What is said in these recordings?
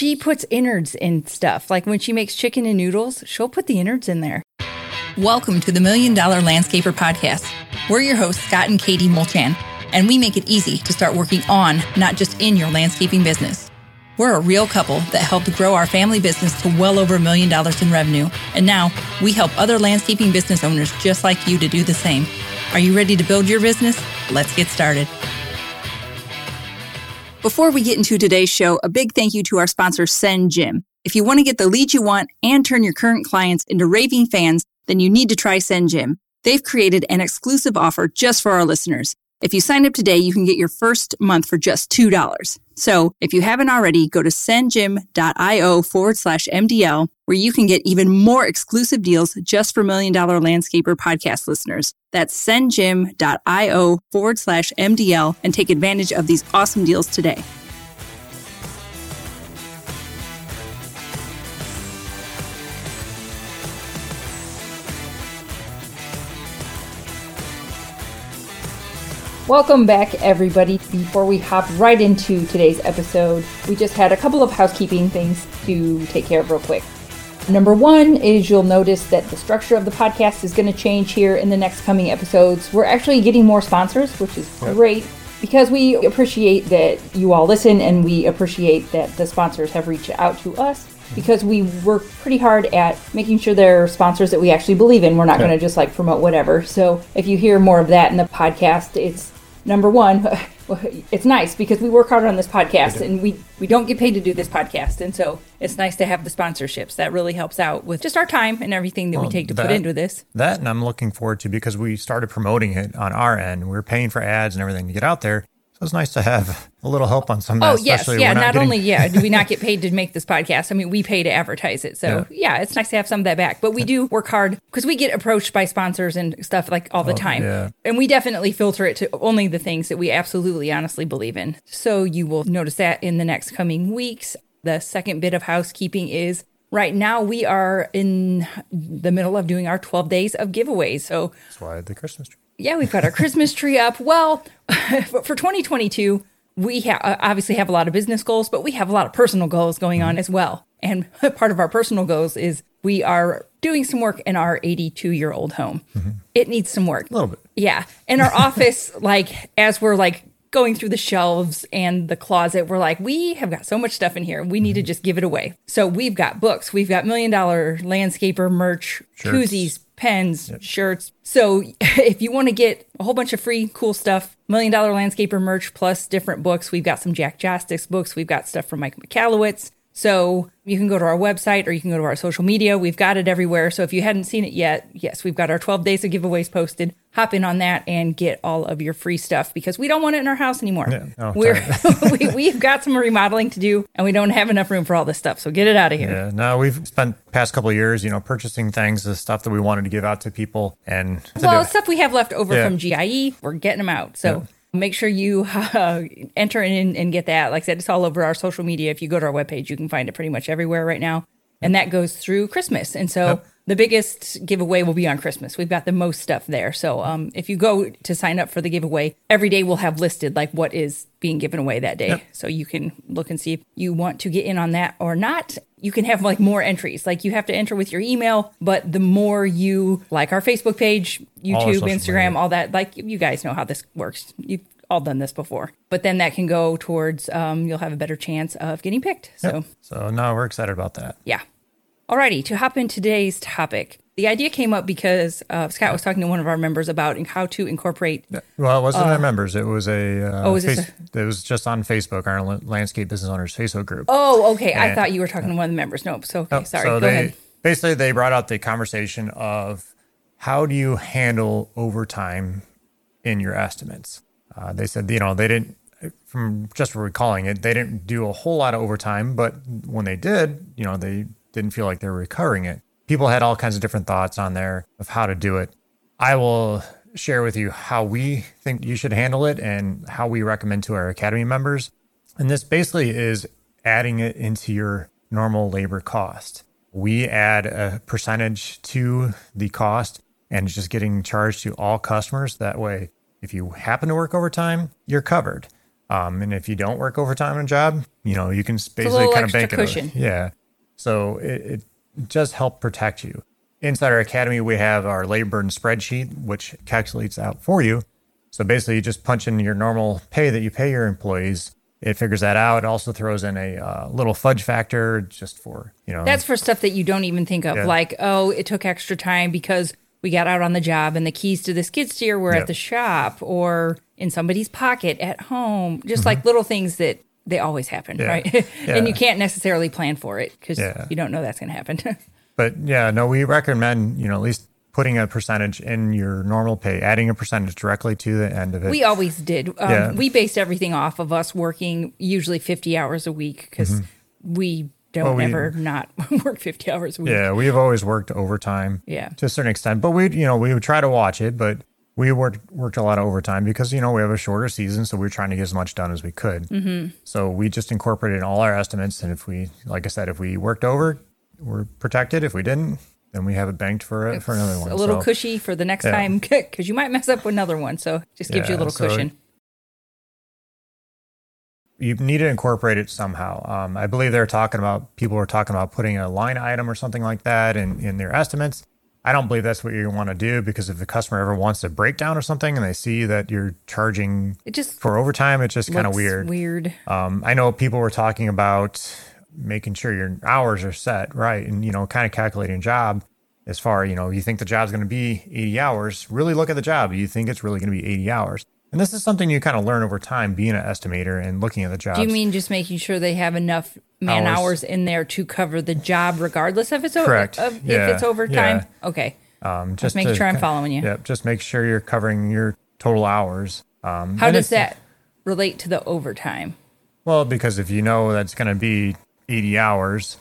she puts innards in stuff. Like when she makes chicken and noodles, she'll put the innards in there. Welcome to the Million Dollar Landscaper Podcast. We're your hosts, Scott and Katie Mulchan, and we make it easy to start working on, not just in your landscaping business. We're a real couple that helped grow our family business to well over a million dollars in revenue, and now we help other landscaping business owners just like you to do the same. Are you ready to build your business? Let's get started. Before we get into today's show, a big thank you to our sponsor, SendJim. If you want to get the leads you want and turn your current clients into raving fans, then you need to try SendJim. They've created an exclusive offer just for our listeners. If you sign up today, you can get your first month for just $2. So if you haven't already, go to sendjim.io forward slash MDL, where you can get even more exclusive deals just for Million Dollar Landscaper podcast listeners. That's sendjim.io forward slash MDL and take advantage of these awesome deals today. Welcome back, everybody. Before we hop right into today's episode, we just had a couple of housekeeping things to take care of real quick. Number one is you'll notice that the structure of the podcast is going to change here in the next coming episodes. We're actually getting more sponsors, which is great because we appreciate that you all listen and we appreciate that the sponsors have reached out to us because we work pretty hard at making sure they're sponsors that we actually believe in. We're not going to just like promote whatever. So if you hear more of that in the podcast, it's number one, it's nice because we work hard on this podcast and we, we don't get paid to do this podcast. And so it's nice to have the sponsorships. That really helps out with just our time and everything that we take to that- put into this. That and I'm looking forward to because we started promoting it on our end. We are paying for ads and everything to get out there. So it's nice to have a little help on some. Oh yes, yeah. we're Not, getting- only yeah, do we not get paid to make this podcast? I mean, we pay to advertise it. So yeah, it's nice to have some of that back. But we do work hard because we get approached by sponsors and stuff like all the oh, time, Oh, yeah. and we definitely filter it to only the things that we absolutely, honestly believe in. So you will notice that in the next coming weeks. The second bit of housekeeping is. Right now, we are in the middle of doing our 12 days of giveaways. So, That's why the Christmas tree. yeah, we've got our Christmas tree up. Well, for 2022, we ha- uh, obviously have a lot of business goals, but we have a lot of personal goals going on as well. And part of our personal goals is we are doing some work in our 82 year old home. It needs some work. A little bit. Yeah. In our office, like as we're like going through the shelves and the closet, we're like, we have got so much stuff in here. We need to mm-hmm. just give it away. So we've got books, we've got million dollar landscaper merch, Shirts. koozies, pens, shirts. So if you want to get a whole bunch of free cool stuff, million dollar landscaper merch plus different books, we've got some Jack Jastics books, we've got stuff from Mike Michalowicz. So you can go to our website or you can go to our social media. We've got it everywhere. So if you hadn't seen it yet, yes, we've got our 12 days of giveaways posted. Hop in on that and get all of your free stuff because we don't want it in our house anymore. Yeah. Oh, We're we, we've got some remodeling to do and we don't have enough room for all this stuff. So get it out of here. Yeah. No, we've spent past couple of years, you know, purchasing things, the stuff that we wanted to give out to people, and well, stuff we have left over Yeah. from GIE, we're getting them out. So make sure you uh, enter in and get that. Like I said, it's all over our social media. If you go to our webpage, you can find it pretty much everywhere right now. And that goes through Christmas. And so Yep. The biggest giveaway will be on Christmas. We've got the most stuff there. So um, if you go to sign up for the giveaway, every day we'll have listed like what is being given away that day. Yep. So you can look and see if you want to get in on that or not. You can have like more entries. Like you have to enter with your email, but the more you like our Facebook page, YouTube, social Instagram, all that, like you guys know how this works. You've all done this before. But then that can go towards um, you'll have a better chance of getting picked. So so no, we're excited about that. yeah. Alrighty, to hop in today's topic. The idea came up because uh, Scott was talking to one of our members about how to incorporate Well, it wasn't our members. It was a. Uh, oh, was face- it was just on Facebook, our landscape business owners Facebook group. Oh, okay. I thought you were talking to one of the members. Nope. So okay, Oh, sorry. So Go they ahead. basically they brought out the conversation of how do you handle overtime in your estimates. Uh, they said you know they didn't from just recalling it they didn't do a whole lot of overtime, but when they did, you know they didn't feel like they were recovering it. People had all kinds of different thoughts on there of how to do it. I will share with you how we think you should handle it and how we recommend to our academy members. And this basically is adding it into your normal labor cost. We add a percentage to the cost and it's just getting charged to all customers. That way, if you happen to work overtime, you're covered. Um, and if you don't work overtime on a job, you know, you can basically kind of bank it. cushion. on- Yeah. So it, it does help protect you. Inside our academy, we have our labor burden spreadsheet, which calculates out for you. So basically, you just punch in your normal pay that you pay your employees. It figures that out. It also throws in a uh, little fudge factor just for, you know, That's for stuff that you don't even think of, Yeah. like, oh, it took extra time because we got out on the job and the keys to the skid steer were Yep. at the shop or in somebody's pocket at home. Just Mm-hmm. like little things that they always happen, Yeah. right? Yeah. and you can't necessarily plan for it because Yeah. you don't know that's going to happen. But yeah, no, we recommend, you know, at least putting a percentage in your normal pay, adding a percentage directly to the end of it. we always did. Um, Yeah. We based everything off of us working usually 50 hours a week because we don't Mm-hmm. Well, we- ever not work 50 hours a week. yeah, we've always worked overtime. Yeah. To a certain extent, but we, you know, we would try to watch it, but we worked worked a lot of overtime because you know we have a shorter season, so we are trying to get as much done as we could. Mm-hmm. So we just incorporated all our estimates, and if we, like I said, if we worked over, we're protected. If we didn't, then we have it banked for for another one. a little So- cushy for the next Yeah. time because you might mess up with another one. So just gives you a little so cushion. you need to incorporate it somehow. Um, I believe they're talking about people were talking about putting a line item or something like that in, in their estimates. I don't believe that's what you want to do because if the customer ever wants a breakdown or something and they see that you're charging It just for overtime, it's just kind of weird. Weird. Um, I know people were talking about making sure your hours are set right and you know kind of calculating job as far you know you think the job's going to be 80 hours really look at the job you think it's really going to be 80 hours and this is something you kind of learn over time being an estimator and looking at the jobs Do you mean just making sure they have enough man Hours. hours, in there to cover the job, regardless if it's o- Correct. Of, Yeah. If it's overtime. Yeah. Okay. um, just make sure I'm following you. Yep, just make sure you're covering your total hours. Um, How does that relate to the overtime? Well, because if you know that's going to be 80 hours,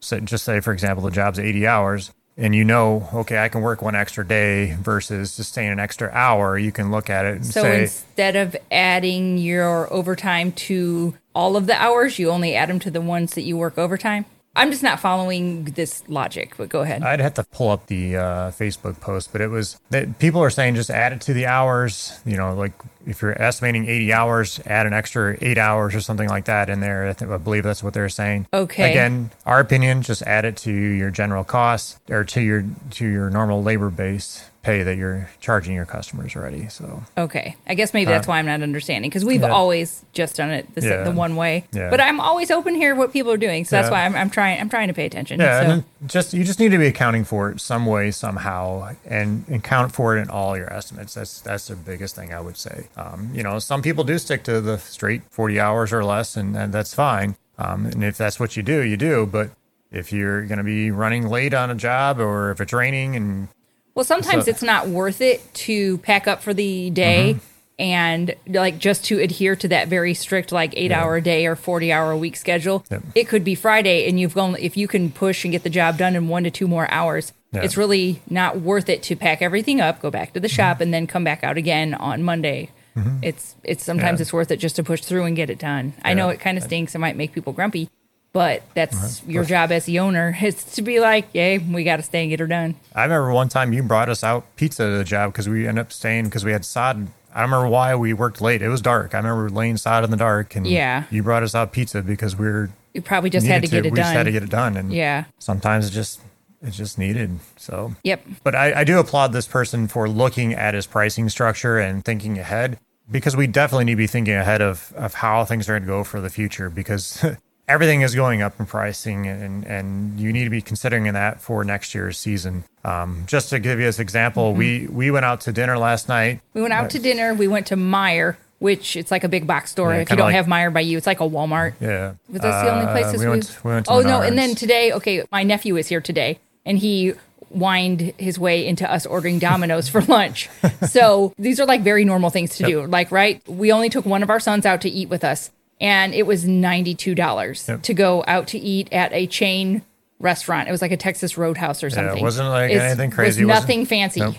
so just say, for example, the job's 80 hours, and you know, okay, I can work one extra day versus just staying an extra hour, you can look at it and So say, instead of adding your overtime to all of the hours, you only add them to the ones that you work overtime. I'm just not following this logic, but go ahead. I'd have to pull up the uh, Facebook post, but it was that people are saying just add it to the hours. You know, like if you're estimating 80 hours, add an extra eight hours or something like that in there. I, think, I believe that's what they're saying. Okay. Again, our opinion, just add it to your general costs or to your to your normal labor base pay that you're charging your customers already. So Okay, I guess maybe that's why I'm not understanding because we've yeah. always just done it the, Yeah. the one way. Yeah. But I'm always open here what people are doing, so that's why I'm, I'm trying. I'm trying to pay attention. Yeah, so. and just you just need to be accounting for it some way somehow, and account for it in all your estimates. That's that's the biggest thing I would say. Um, you know, some people do stick to the straight forty hours or less, and, and that's fine. Um, and if that's what you do, you do. But if you're going to be running late on a job, or if it's raining, and Well, sometimes So- it's not worth it to pack up for the day Mm-hmm. and like just to adhere to that very strict like eight hour a day or 40 hour a week schedule. Yep. It could be Friday and you've gone, if you can push and get the job done in one to two more hours, Yeah. it's really not worth it to pack everything up, go back to Mm-hmm. the shop and then come back out again on Monday. Mm-hmm. It's, it's sometimes Yeah. it's worth it just to push through and get it done. I know it kind of stinks. It might make people grumpy, but that's your job as the owner is to be like, yay, we got to stay and get her done. I remember one time you brought us out pizza to the job because we ended up staying because we had sod. I don't remember why we worked late. It was dark. I remember laying sod in the dark, and Yeah. you brought us out pizza because we were You probably just had to needed get it we done. We just had to get it done, and Yeah. sometimes it just it's just needed. So Yep. but I, I do applaud this person for looking at his pricing structure and thinking ahead because we definitely need to be thinking ahead of, of how things are going to go for the future because everything is going up in pricing and, and you need to be considering that for next year's season. Um, just to give you this example, Mm-hmm. we, we went out to dinner last night. We went out to dinner. We went to Meijer, which it's like a big box store. Yeah, if you don't like- have Meijer by you, it's like a Walmart. Yeah. Was that the only Uh, places we we went, we went to Oh no! And then today, okay, my nephew is here today, and he wind his way into us ordering Domino's for lunch. So these are like very normal things to do. Like, right? We only took one of our sons out to eat with us, and it was ninety two dollars Yep. to go out to eat at a chain restaurant. It was like a Texas Roadhouse or something. It wasn't like It's- anything crazy, Was wasn't- nothing fancy. Nope.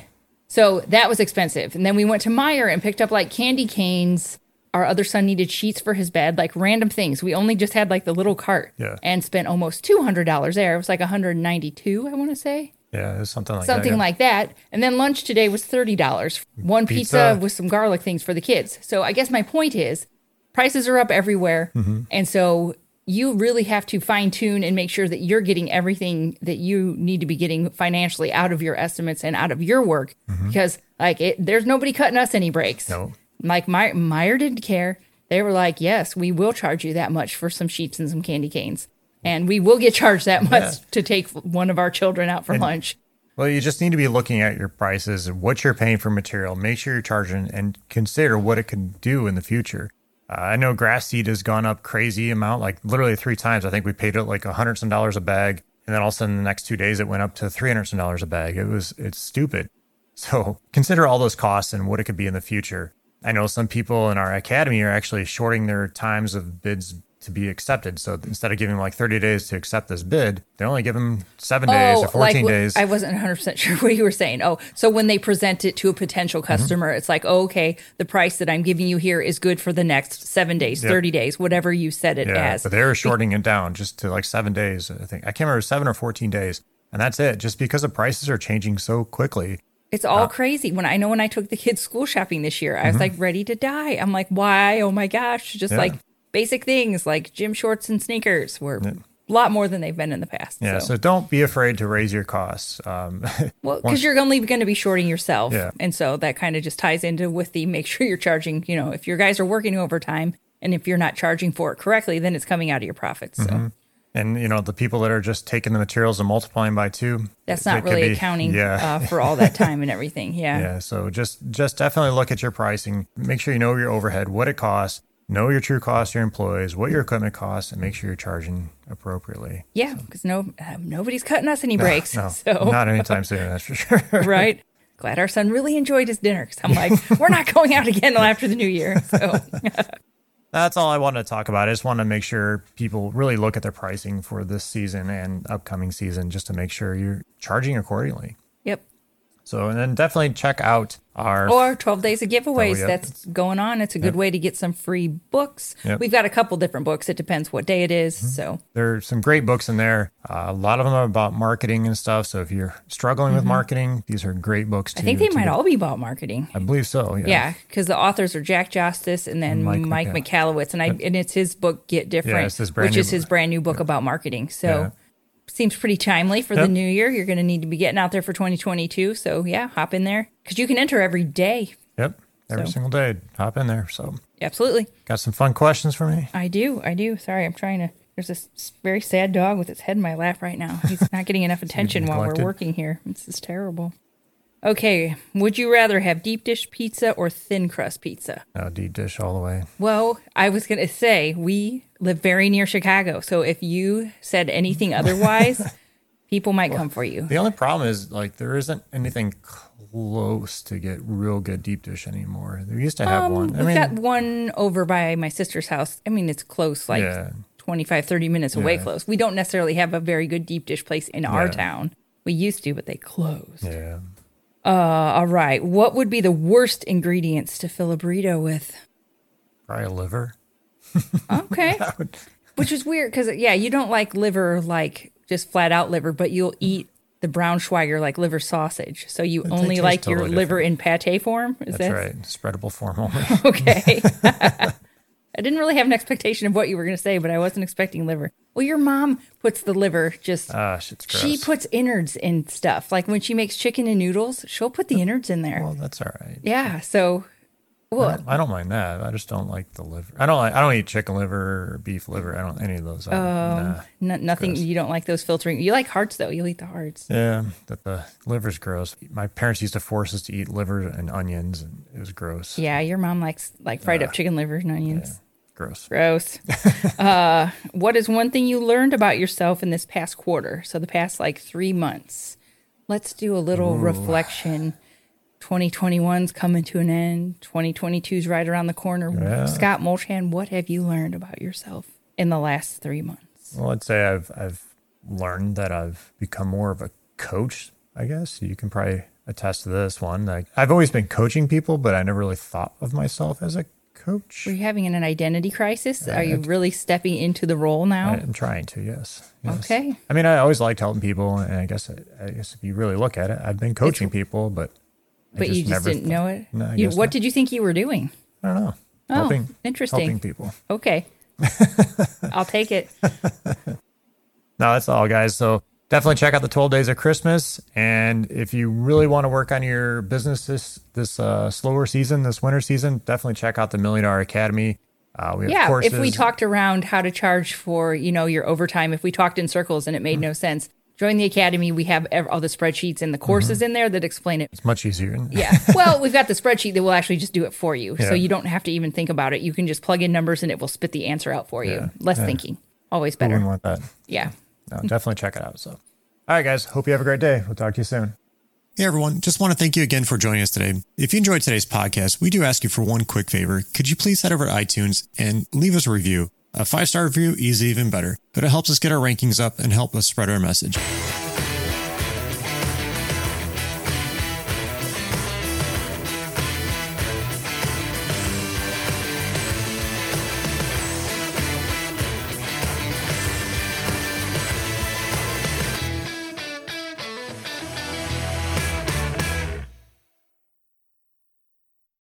So that was expensive. And then we went to Meijer and picked up like candy canes. Our other son needed sheets for his bed, like random things. We only just had like the little cart Yeah. and spent almost $200 there. It was like 192, I want to say. Yeah, it was something like Something that. yeah. like that. And then lunch today was $30. One pizza. Pizza. with some garlic things for the kids. So I guess my point is prices are up everywhere. Mm-hmm. And so you really have to fine tune and make sure that you're getting everything that you need to be getting financially out of your estimates and out of your work because like it, there's nobody cutting us any breaks. Mm-hmm. No. Like My- Meijer didn't care. They were like, yes, we will charge you that much for some sheets and some candy canes. And we will get charged that much Yeah. to take one of our children out for lunch. Well, you just need to be looking at your prices and what you're paying for material. Make sure you're charging and consider what it can do in the future. Uh, I know grass seed has gone up crazy amount, like literally three times. I think we paid it like a hundred some dollars a bag, and then all of a sudden the next two days it went up to three hundred some dollars a bag. It was it's stupid. So consider all those costs and what it could be in the future. I know some people in our academy are actually shorting their times of bids to be accepted. So instead of giving them like 30 days to accept this bid, they only give them seven days or 14 wh- days. I wasn't 100% sure what you were saying. Oh, so when they present it to a potential Mm-hmm. customer, it's like, oh, okay, the price that I'm giving you here is good for the next seven days, 30 days, whatever you said it Yeah, as. but they're shorting it down just to like seven days. I think I can't remember seven or fourteen days, and that's it. Just because the prices are changing so quickly. It's all crazy. When I know when I took the kids school shopping this year, I was like ready to die. I'm like, why? Oh my gosh. Just Mm-hmm. Yeah. like basic things like gym shorts and sneakers were a lot more than they've been in the past. Yeah, so. so, don't be afraid to raise your costs. Um, Well, because you're only going to be shorting yourself. Yeah. And so that kind of just ties into with the make sure you're charging, you know, if your guys are working overtime and if you're not charging for it correctly, then it's coming out of your profits. So Mm-hmm. And you know the people that are just taking the materials and multiplying by two. that's not really be- accounting Yeah. uh, for all that time and everything. Yeah. Yeah, so just just definitely look at your pricing. Make sure you know your overhead, what it costs, know your true costs, your employees, what your equipment costs, and make sure you're charging appropriately. Yeah. Because no, uh, nobody's cutting us any breaks. No, so, not anytime soon, that's for sure. right. Glad our son really enjoyed his dinner. Cause I'm like, we're not going out again until after the new year. So, That's all I wanted to talk about. I just want to make sure people really look at their pricing for this season and upcoming season just to make sure you're charging accordingly. Yep. So, and then definitely check out our Or 12 days of giveaways. Oh, yeah. That's going on. It's a good way to get some free books. Yep. Mm-hmm. We've got a couple different books. It depends what day it is. So, There are some great books in there. Uh, a lot of them are about marketing and stuff. So if you're struggling with marketing, these are great books. To, Mm-hmm. I think they might get- all be about marketing. I believe so. Yeah. Yeah, because the authors are Jack Justice and then Mike Mike, McCall- Michalowicz, and I and it's his book Get Different, it's brand which is his brand new book about marketing. So Yeah. Seems pretty timely for the new year. You're going to need to be getting out there for 2022. So yeah, hop in there because you can enter every day. Yep. Every So- single day, hop in there. So, Absolutely, got some fun questions for me. I do. I do. Sorry, I'm trying to. There's this very sad dog with its head in my lap right now. He's not getting enough attention while we're working here. This is terrible. Okay, would you rather have deep dish pizza or thin crust pizza? No deep dish all the way. Well, I was going to say we live very near Chicago. So if you said anything otherwise, people might come for you. The only problem is like there isn't anything close to get real good deep dish anymore. There used to have um, one. I We've mean, got one over by my sister's house. I mean, it's close, like Yeah. 25, 30 minutes away Yeah. close. We don't necessarily have a very good deep dish place in our town. We used to, but they closed. yeah. Uh, all right. What would be the worst ingredients to fill a burrito with? Probably a liver. Okay. Which is weird because, yeah, you don't like liver, like just flat out liver, but you'll eat the Braunschweiger like liver sausage. So you only taste like your totally liver in pate form? Is That's that right. Spreadable form only. okay? I didn't really have an expectation of what you were going to say, but I wasn't expecting liver. Well, your mom puts the liver just. Ah, shit's gross. she puts innards in stuff. Like when she makes chicken and noodles, she'll put the innards in there. well, that's all right. yeah. So, well, I don't mind that. I just don't like the liver. I don't like. I don't eat chicken liver or beef liver. I don't any of those. I, nah. no, nothing. You don't like those filtering. You like hearts though. You'll eat the hearts. Yeah, that the liver's gross. My parents used to force us to eat liver and onions, and it was gross. Yeah, your mom likes like fried up chicken liver and onions. Gross. Gross. uh, what is one thing you learned about yourself in this past quarter? So the past like three months. Let's do a little reflection. 2021's coming to an end. 2022's right around the corner. Yeah. Scott Molchan, what have you learned about yourself in the last three months? Well, I'd say I've I've learned that I've become more of a coach. I guess you can probably attest to this one. Like I've always been coaching people, but I never really thought of myself as a coach. Were you having an identity crisis? Are you really stepping into the role now? I'm trying to, yes. yes. Okay. I mean, I always liked helping people, and I guess I guess if you really look at it, I've been coaching people, but but you just didn't thought- know it. No, you, what not. did you think you were doing? I don't know. Oh, helping, interesting. helping people. Okay. I'll take it. No, that's all, guys. So definitely check out the 12 days of Christmas. And if you really want to work on your business this this uh, slower season, this winter season, definitely check out the Million Dollar Academy. Uh, we have yeah, courses. if we talked around how to charge for, you know, your overtime, if we talked in circles and it made no sense, join the academy. We have all the spreadsheets and the courses in there that explain it. it's much easier. Yeah. Well, we've got the spreadsheet that will actually just do it for you. Yeah. So you don't have to even think about it. You can just plug in numbers and it will spit the answer out for you. Yeah. Less Yeah. thinking. Always better. wouldn't want that? Yeah. No, definitely check it out. So, all right, guys. Hope you have a great day. We'll talk to you soon. Hey everyone, just want to thank you again for joining us today. If you enjoyed today's podcast, we do ask you for one quick favor. Could you please head over to iTunes and leave us a review? A five star review is even better, but it helps us get our rankings up and help us spread our message.